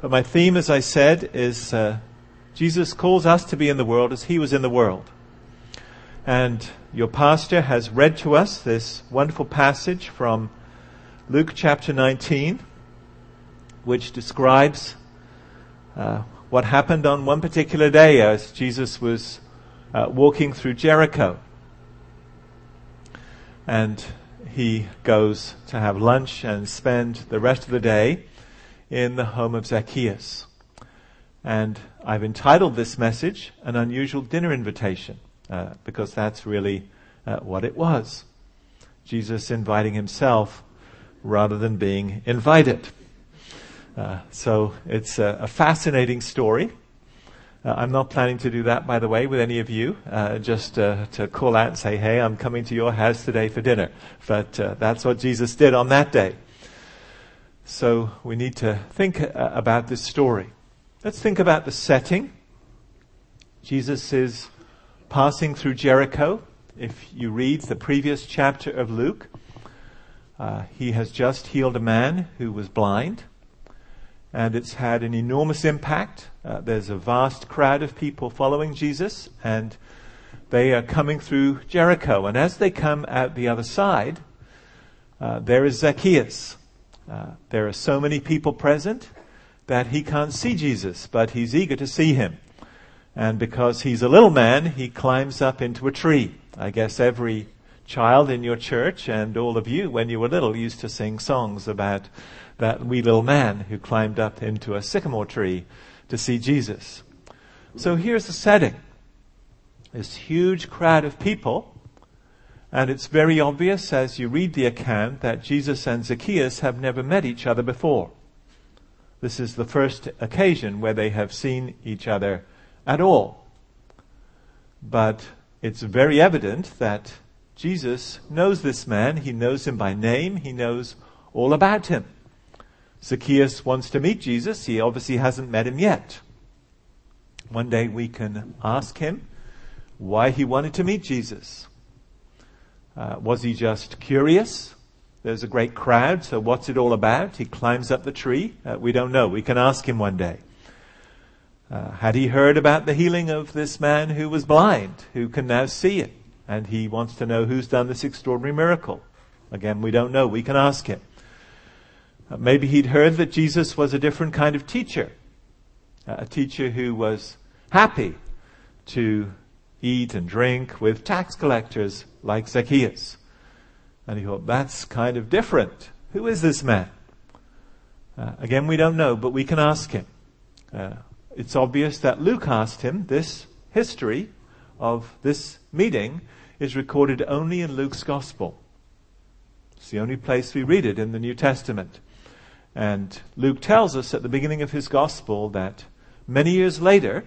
But my theme, as I said, is uh, Jesus calls us to be in the world as he was in the world. And your pastor has read to us this wonderful passage from Luke chapter 19, which describes uh, what happened on one particular day as Jesus was uh, walking through Jericho. And he goes to have lunch and spend the rest of the day in the home of Zacchaeus. And I've entitled this message An Unusual Dinner Invitation, uh, because that's really uh, what it was. Jesus inviting himself rather than being invited. Uh, so it's a, a, fascinating story. Uh, I'm not planning to do that, by the way, with any of you, uh, just uh, to call out and say, hey, I'm coming to your house today for dinner. But that's what Jesus did on that day. So we need to think uh, about this story. Let's think about the setting. Jesus is passing through Jericho. If you read the previous chapter of Luke, uh, he has just healed a man who was blind, and it's had an enormous impact. Uh, there's a vast crowd of people following Jesus, and they are coming through Jericho. And as they come out the other side, uh, there is Zacchaeus. Uh, there are so many people present that he can't see Jesus, but he's eager to see him. And because he's a little man, he climbs up into a tree. I guess every child in your church and all of you, when you were little, used to sing songs about that wee little man who climbed up into a sycamore tree to see Jesus. So here's the setting. This huge crowd of people and it's very obvious as you read the account that Jesus and Zacchaeus have never met each other before. This is the first occasion where they have seen each other at all. But it's very evident that Jesus knows this man. He knows him by name. He knows all about him. Zacchaeus wants to meet Jesus. He obviously hasn't met him yet. One day we can ask him why he wanted to meet Jesus. Uh, was he just curious? There's a great crowd, so what's it all about? He climbs up the tree. Uh, we don't know. We can ask him one day. Uh, had he heard about the healing of this man who was blind, who can now see it? And he wants to know who's done this extraordinary miracle. Again, we don't know. We can ask him. Uh, maybe he'd heard that Jesus was a different kind of teacher, uh, a teacher who was happy to eat and drink with tax collectors like Zacchaeus. And he thought, that's kind of different. Who is this man? Uh, again, we don't know, but we can ask him. Uh, it's obvious that Luke asked him. This history of this meeting is recorded only in Luke's Gospel. It's the only place we read it in the New Testament. And Luke tells us at the beginning of his Gospel that many years later,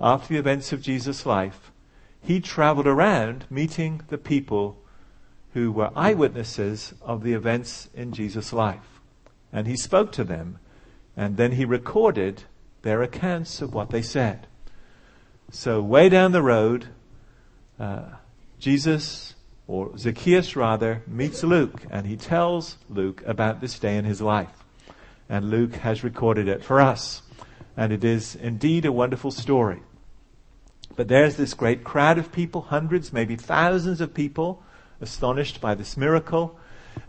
after the events of Jesus' life, he traveled around meeting the people who were eyewitnesses of the events in Jesus' life. And he spoke to them, and then he recorded their accounts of what they said. So, way down the road, uh, Jesus, or Zacchaeus rather, meets Luke, and he tells Luke about this day in his life. And Luke has recorded it for us. And it is indeed a wonderful story. But there's this great crowd of people, hundreds, maybe thousands of people, astonished by this miracle.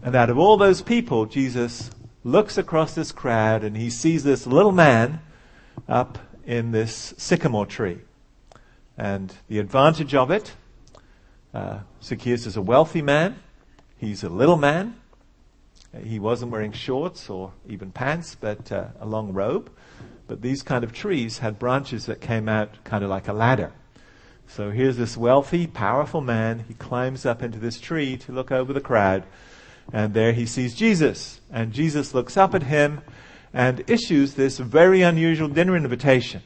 And out of all those people, Jesus looks across this crowd and he sees this little man up in this sycamore tree. And the advantage of it, uh, Zacchaeus is a wealthy man. He's a little man. He wasn't wearing shorts or even pants, but uh, a long robe. But these kind of trees had branches that came out kind of like a ladder. So here's this wealthy, powerful man. He climbs up into this tree to look over the crowd. And there he sees Jesus. And Jesus looks up at him and issues this very unusual dinner invitation.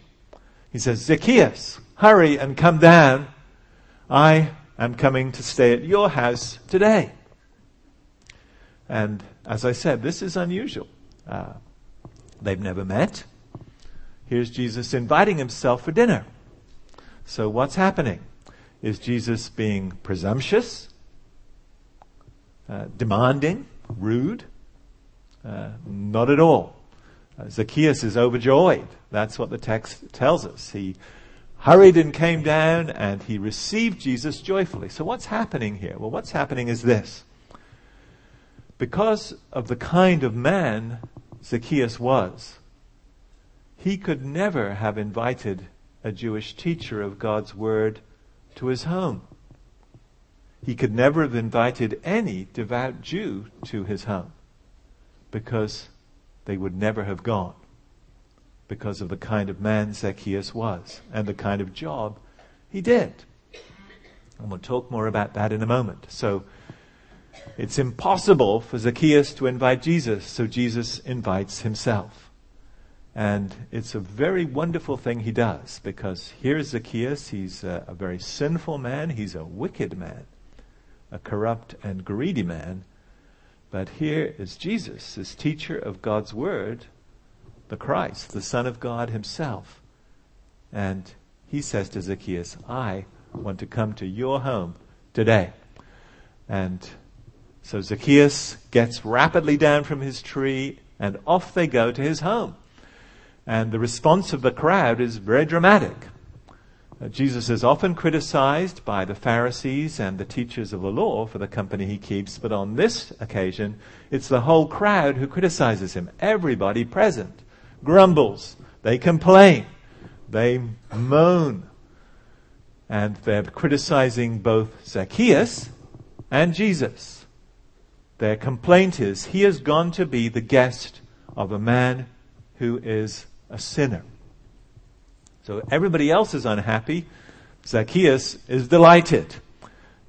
He says, Zacchaeus, hurry and come down. I am coming to stay at your house today. And as I said, this is unusual. Uh, they've never met. Here's Jesus inviting himself for dinner. So what's happening? Is Jesus being presumptuous, uh, demanding, rude? Uh, not at all. Uh, Zacchaeus is overjoyed. That's what the text tells us. He hurried and came down and he received Jesus joyfully. So what's happening here? Well, what's happening is this. Because of the kind of man Zacchaeus was, he could never have invited a Jewish teacher of God's Word to his home. He could never have invited any devout Jew to his home because they would never have gone because of the kind of man Zacchaeus was and the kind of job he did. And we'll talk more about that in a moment. So it's impossible for Zacchaeus to invite Jesus, so Jesus invites himself. And it's a very wonderful thing he does because here's Zacchaeus. He's a, a, very sinful man. He's a wicked man, a corrupt and greedy man. But here is Jesus, this teacher of God's Word, the Christ, the Son of God Himself. And he says to Zacchaeus, I want to come to your home today. And so Zacchaeus gets rapidly down from his tree and off they go to his home. And the response of the crowd is very dramatic. Uh, Jesus is often criticized by the Pharisees and the teachers of the law for the company he keeps, but on this occasion, it's the whole crowd who criticizes him. Everybody present grumbles, they complain, they moan, and they're criticizing both Zacchaeus and Jesus. Their complaint is, he has gone to be the guest of a man who is a sinner. So everybody else is unhappy. Zacchaeus is delighted.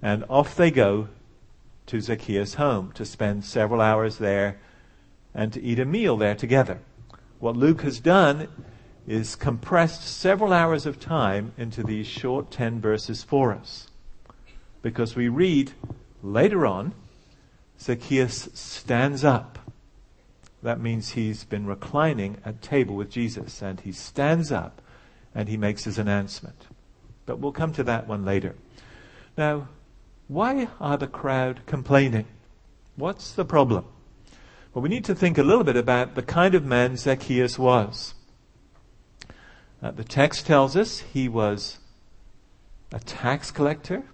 And off they go to Zacchaeus' home to spend several hours there and to eat a meal there together. What Luke has done is compressed several hours of time into these short 10 verses for us. Because we read later on, Zacchaeus stands up that means he's been reclining at table with Jesus and he stands up and he makes his announcement. But we'll come to that one later. Now, why are the crowd complaining? What's the problem? Well, we need to think a little bit about the kind of man Zacchaeus was. Uh, the text tells us he was a tax collector,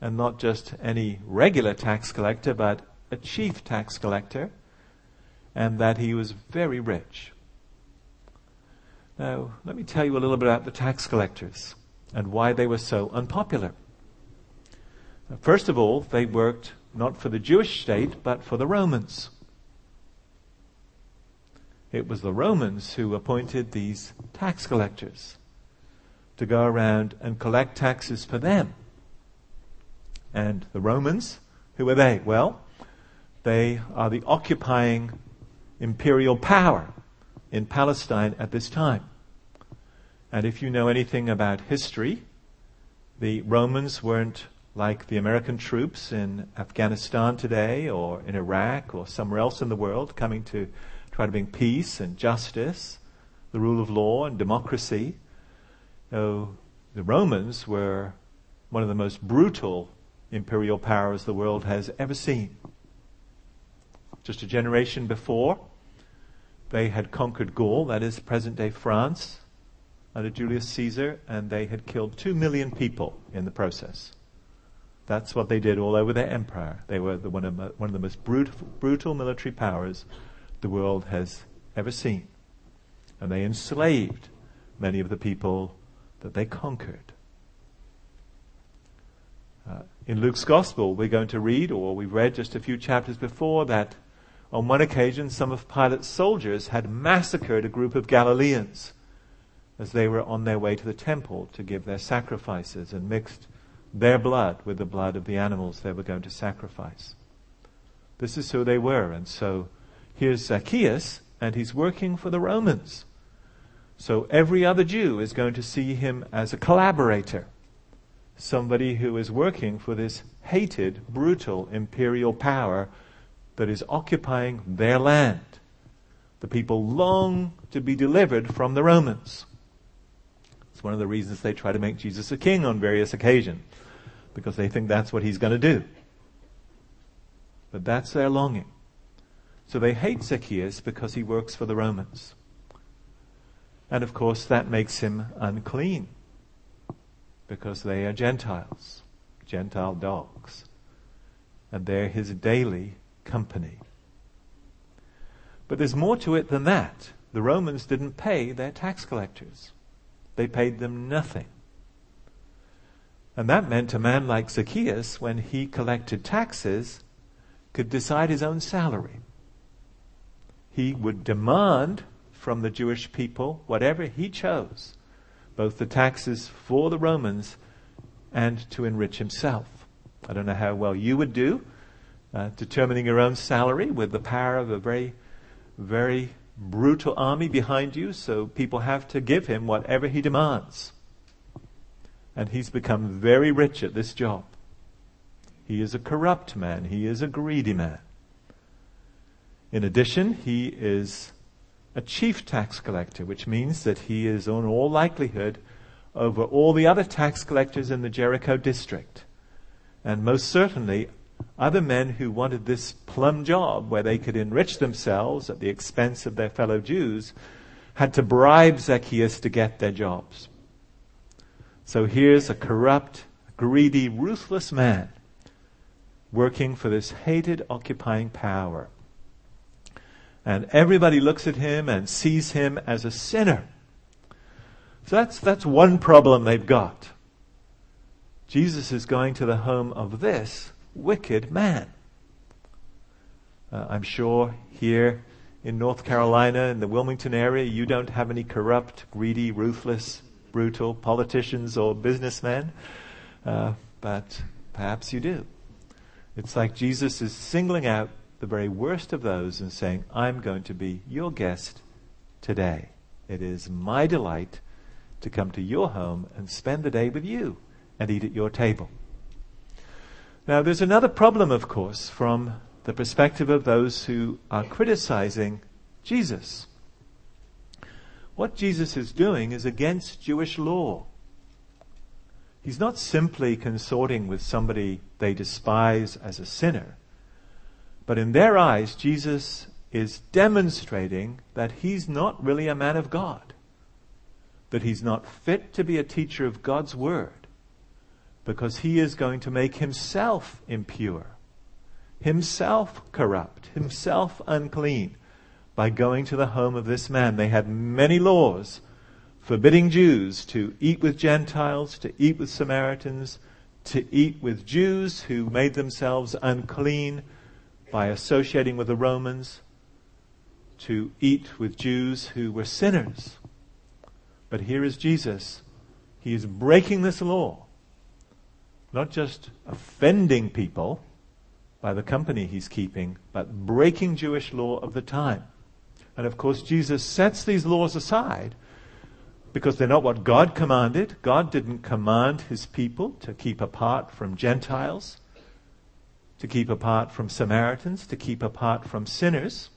and not just any regular tax collector, but a chief tax collector and that he was very rich. Now, let me tell you a little bit about the tax collectors and why they were so unpopular. First of all, they worked not for the Jewish state, but for the Romans. It was the Romans who appointed these tax collectors to go around and collect taxes for them. And the Romans, who are they? Well, they are the occupying imperial power in Palestine at this time. And if you know anything about history, the Romans weren't like the American troops in Afghanistan today or in Iraq or somewhere else in the world coming to try to bring peace and justice, the rule of law and democracy. No, the Romans were one of the most brutal imperial powers the world has ever seen. Just a generation before, they had conquered Gaul, that is present day France, under Julius Caesar, and they had killed two million people in the process. That's what they did all over their empire. They were the, one, of, one of the most brutal, brutal military powers the world has ever seen. And they enslaved many of the people that they conquered. Uh, in Luke's Gospel, we're going to read, or we've read just a few chapters before, that on one occasion, some of Pilate's soldiers had massacred a group of Galileans as they were on their way to the temple to give their sacrifices and mixed their blood with the blood of the animals they were going to sacrifice. This is who they were. And so here's Zacchaeus, and he's working for the Romans. So every other Jew is going to see him as a collaborator, somebody who is working for this hated, brutal imperial power that is occupying their land. The people long to be delivered from the Romans. It's one of the reasons they try to make Jesus a king on various occasions, because they think that's what he's going to do. But that's their longing. So they hate Zacchaeus because he works for the Romans. And of course, that makes him unclean because they are Gentiles, Gentile dogs. And they're his daily company. But there's more to it than that. The Romans didn't pay their tax collectors, they paid them nothing. And that meant a man like Zacchaeus, when he collected taxes, could decide his own salary he would demand from the Jewish people whatever he chose, both the taxes for the Romans and to enrich himself. I don't know how well you would do uh, determining your own salary with the power of a very, very brutal army behind you, so people have to give him whatever he demands. And he's become very rich at this job. He is a corrupt man. He is a greedy man. In addition, he is a chief tax collector, which means that he is, in all likelihood, over all the other tax collectors in the Jericho district. And most certainly, other men who wanted this plum job where they could enrich themselves at the expense of their fellow Jews had to bribe Zacchaeus to get their jobs. So here's a corrupt, greedy, ruthless man working for this hated, occupying power. And everybody looks at him and sees him as a sinner. So that's, that's one problem they've got. Jesus is going to the home of this wicked man. Uh, I'm sure here in North Carolina, in the Wilmington area, you don't have any corrupt, greedy, ruthless, brutal politicians or businessmen, uh, but perhaps you do. It's like Jesus is singling out the very worst of those and saying, I'm going to be your guest today. It is my delight to come to your home and spend the day with you and eat at your table. Now, there's another problem, of course, from the perspective of those who are criticizing Jesus. What Jesus is doing is against Jewish law. He's not simply consorting with somebody they despise as a sinner. But in their eyes, Jesus is demonstrating that he's not really a man of God, that he's not fit to be a teacher of God's word, because he is going to make himself impure, himself corrupt, himself unclean by going to the home of this man. They had many laws forbidding Jews to eat with Gentiles, to eat with Samaritans, to eat with Jews who made themselves unclean by associating with the Romans, to eat with Jews who were sinners. But here is Jesus. He is breaking this law, not just offending people by the company he's keeping, but breaking Jewish law of the time. And of course, Jesus sets these laws aside because they're not what God commanded. God didn't command his people to keep apart from Gentiles to keep apart from Samaritans, to keep apart from sinners,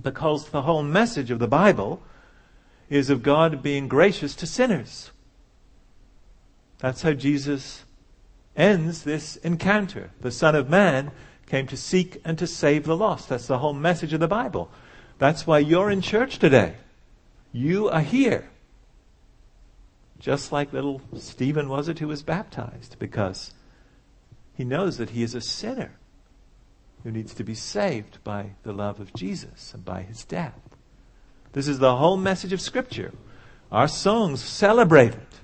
because the whole message of the Bible is of God being gracious to sinners. That's how Jesus ends this encounter. The Son of Man came to seek and to save the lost. That's the whole message of the Bible. That's why you're in church today. You are here. Just like little Stephen was it who was baptized, because he knows that he is a sinner who needs to be saved by the love of Jesus and by his death. This is the whole message of Scripture. Our songs celebrate it.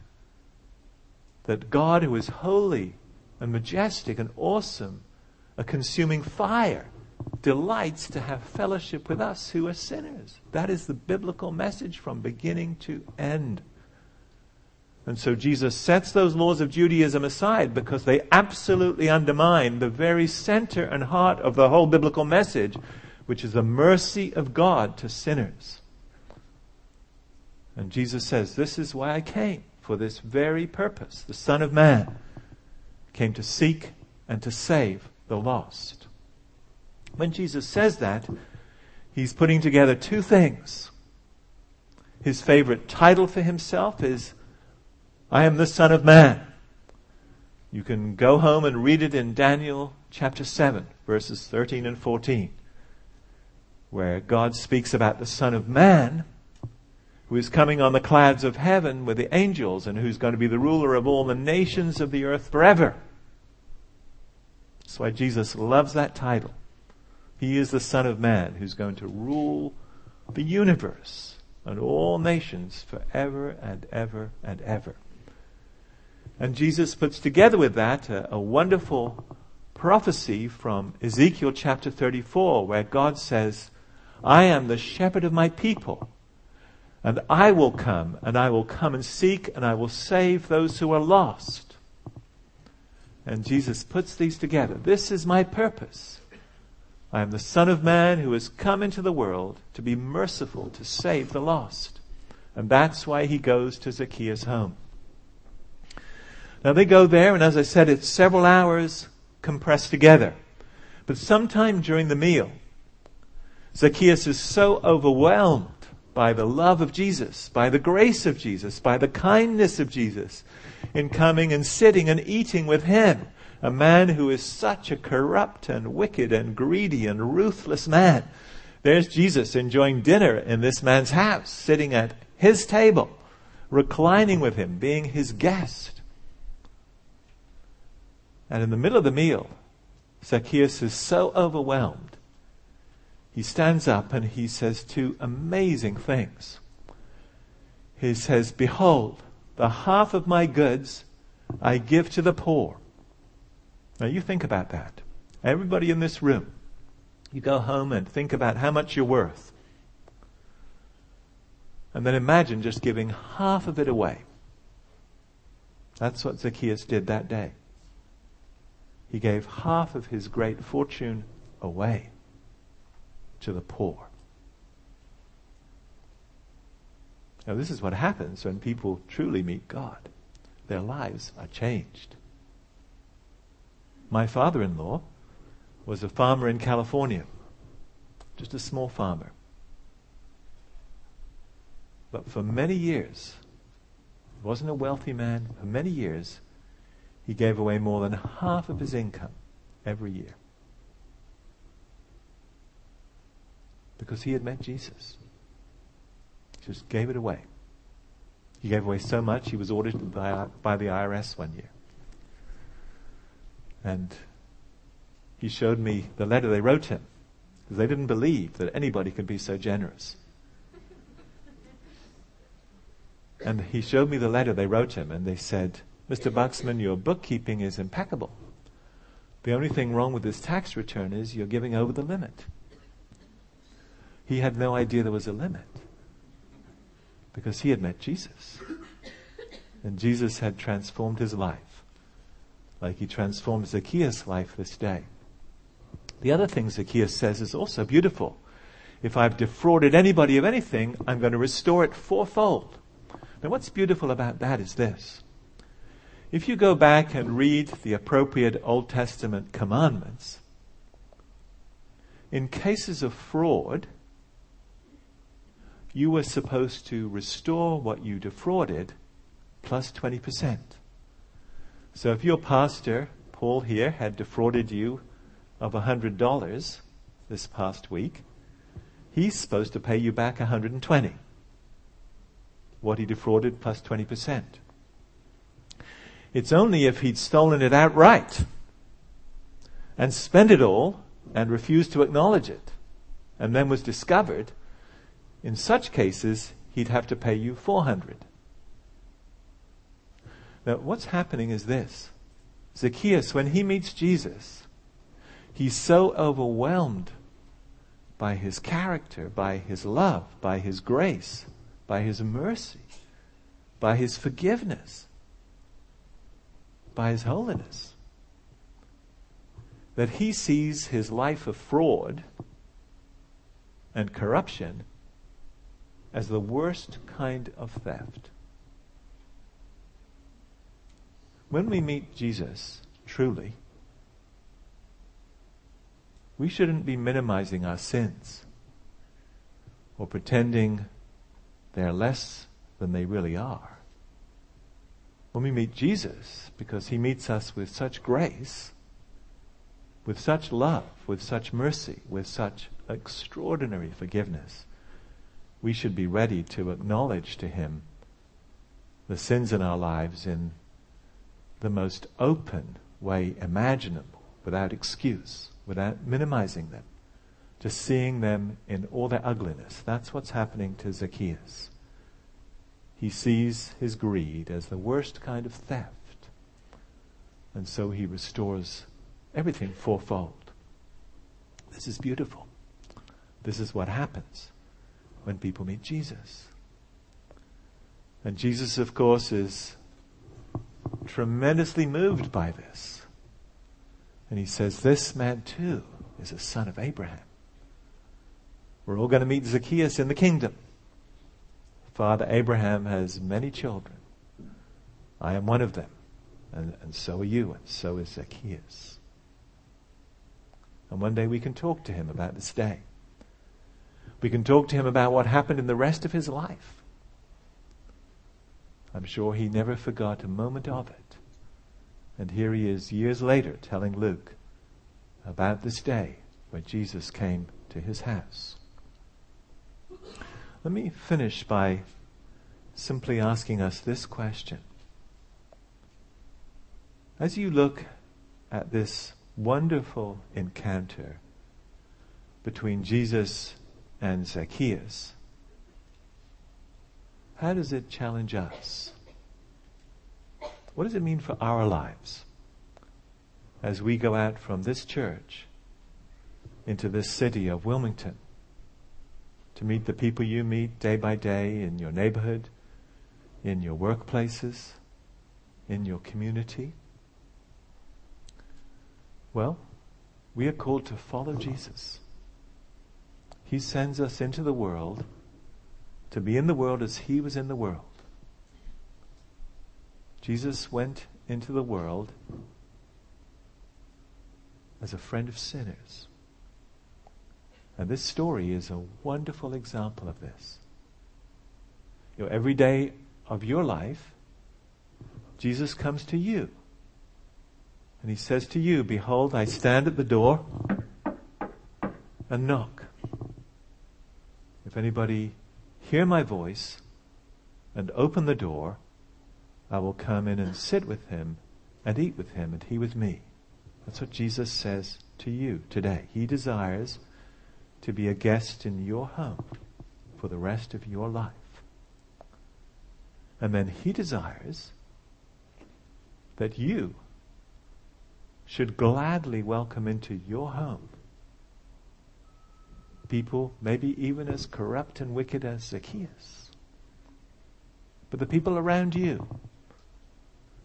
That God, who is holy and majestic and awesome, a consuming fire, delights to have fellowship with us who are sinners. That is the biblical message from beginning to end. And so Jesus sets those laws of Judaism aside because they absolutely undermine the very center and heart of the whole biblical message, which is the mercy of God to sinners. And Jesus says, This is why I came, for this very purpose. The Son of Man came to seek and to save the lost. When Jesus says that, he's putting together two things. His favorite title for himself is I am the Son of Man. You can go home and read it in Daniel chapter 7, verses 13 and 14. where God speaks about the Son of Man, who is coming on the clouds of heaven with the angels and who's going to be the ruler of all the nations of the earth forever. That's why Jesus loves that title. He is the Son of Man who's going to rule the universe and all nations forever and ever and ever. And Jesus puts together with that a, a wonderful prophecy from Ezekiel chapter 34 where God says, I am the shepherd of my people. And I will come, and I will come and seek, and I will save those who are lost. And Jesus puts these together. This is my purpose. I am the Son of Man who has come into the world to be merciful, to save the lost. And that's why he goes to Zacchaeus' home. Now they go there, and as I said, it's several hours compressed together. But sometime during the meal, Zacchaeus is so overwhelmed by the love of Jesus, by the grace of Jesus, by the kindness of Jesus in coming and sitting and eating with him. A man who is such a corrupt and wicked and greedy and ruthless man. There's Jesus enjoying dinner in this man's house, sitting at his table, reclining with him, being his guest. And in the middle of the meal, Zacchaeus is so overwhelmed he stands up and he says two amazing things. He says, Behold, the half of my goods I give to the poor. Now you think about that. Everybody in this room, you go home and think about how much you're worth. And then imagine just giving half of it away. That's what Zacchaeus did that day. He gave half of his great fortune away to the poor. Now, this is what happens when people truly meet God. Their lives are changed. My father in law was a farmer in California, just a small farmer. But for many years, he wasn't a wealthy man. For many years, he gave away more than half of his income every year. Because he had met Jesus. He just gave it away. He gave away so much, he was audited by, by the IRS one year. And he showed me the letter they wrote him, because they didn't believe that anybody could be so generous. And he showed me the letter they wrote him, and they said, Mr. Buxman, your bookkeeping is impeccable. The only thing wrong with this tax return is you're giving over the limit. He had no idea there was a limit because he had met Jesus. And Jesus had transformed his life like he transformed Zacchaeus' life this day. The other thing Zacchaeus says is also beautiful. If I've defrauded anybody of anything, I'm going to restore it fourfold. Now, what's beautiful about that is this. If you go back and read the appropriate Old Testament commandments, in cases of fraud, you were supposed to restore what you defrauded plus 20%. So if your pastor, Paul here, had defrauded you of $100 this past week, he's supposed to pay you back 120. What he defrauded plus 20%. It's only if he'd stolen it outright and spent it all and refused to acknowledge it and then was discovered in such cases, he'd have to pay you 400. Now, what's happening is this. Zacchaeus, when he meets Jesus, he's so overwhelmed by his character, by his love, by his grace, by his mercy, by his forgiveness, by his holiness, that he sees his life of fraud and corruption as the worst kind of theft. When we meet Jesus, truly, we shouldn't be minimizing our sins or pretending they're less than they really are. When we meet Jesus, because he meets us with such grace, with such love, with such mercy, with such extraordinary forgiveness, we should be ready to acknowledge to Him the sins in our lives in the most open way imaginable, without excuse, without minimizing them, just seeing them in all their ugliness. That's what's happening to Zacchaeus. He sees his greed as the worst kind of theft. And so he restores everything fourfold. This is beautiful. This is what happens when people meet Jesus. And Jesus, of course, is tremendously moved by this. And he says, This man too is a son of Abraham. We're all going to meet Zacchaeus in the kingdom. Father Abraham has many children. I am one of them. And, and so are you, and so is Zacchaeus. And one day we can talk to him about this day. We can talk to him about what happened in the rest of his life. I'm sure he never forgot a moment of it. And here he is years later telling Luke about this day when Jesus came to his house. Let me finish by simply asking us this question. As you look at this wonderful encounter between Jesus and Zacchaeus, how does it challenge us? What does it mean for our lives as we go out from this church into this city of Wilmington to meet the people you meet day by day in your neighborhood, in your workplaces, in your community? Well, we are called to follow Jesus. He sends us into the world to be in the world as he was in the world. Jesus went into the world as a friend of sinners. And this story is a wonderful example of this. You know, every day of your life, Jesus comes to you. And he says to you, Behold, I stand at the door and knock. Anybody hear my voice and open the door, I will come in and sit with him and eat with him and he with me. That's what Jesus says to you today. He desires to be a guest in your home for the rest of your life. And then he desires that you should gladly welcome into your home people, maybe even as corrupt and wicked as Zacchaeus. But the people around you,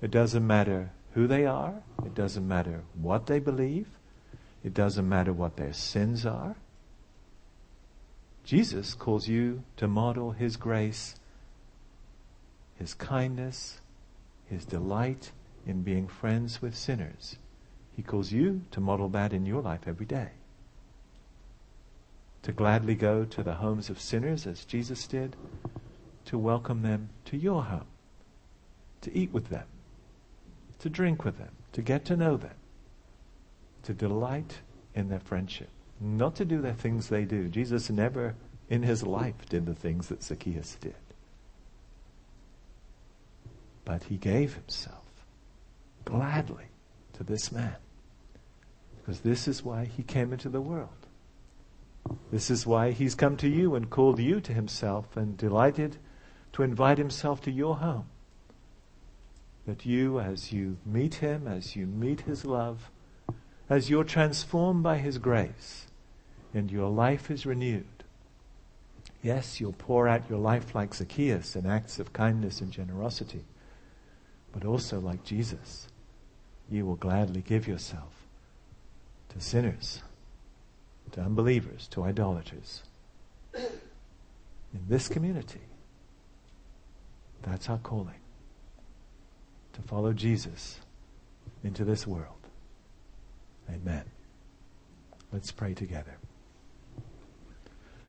it doesn't matter who they are, it doesn't matter what they believe, it doesn't matter what their sins are. Jesus calls you to model His grace, His kindness, His delight in being friends with sinners. He calls you to model that in your life every day to gladly go to the homes of sinners as Jesus did, to welcome them to your home, to eat with them, to drink with them, to get to know them, to delight in their friendship, not to do the things they do. Jesus never in his life did the things that Zacchaeus did. But he gave himself gladly to this man. Because this is why he came into the world. This is why he's come to you and called you to himself and delighted to invite himself to your home. That you, as you meet him, as you meet his love, as you're transformed by his grace, and your life is renewed. Yes, you'll pour out your life like Zacchaeus in acts of kindness and generosity, but also like Jesus, you will gladly give yourself to sinners to unbelievers, to idolaters. In this community, that's our calling. To follow Jesus into this world. Amen. Let's pray together.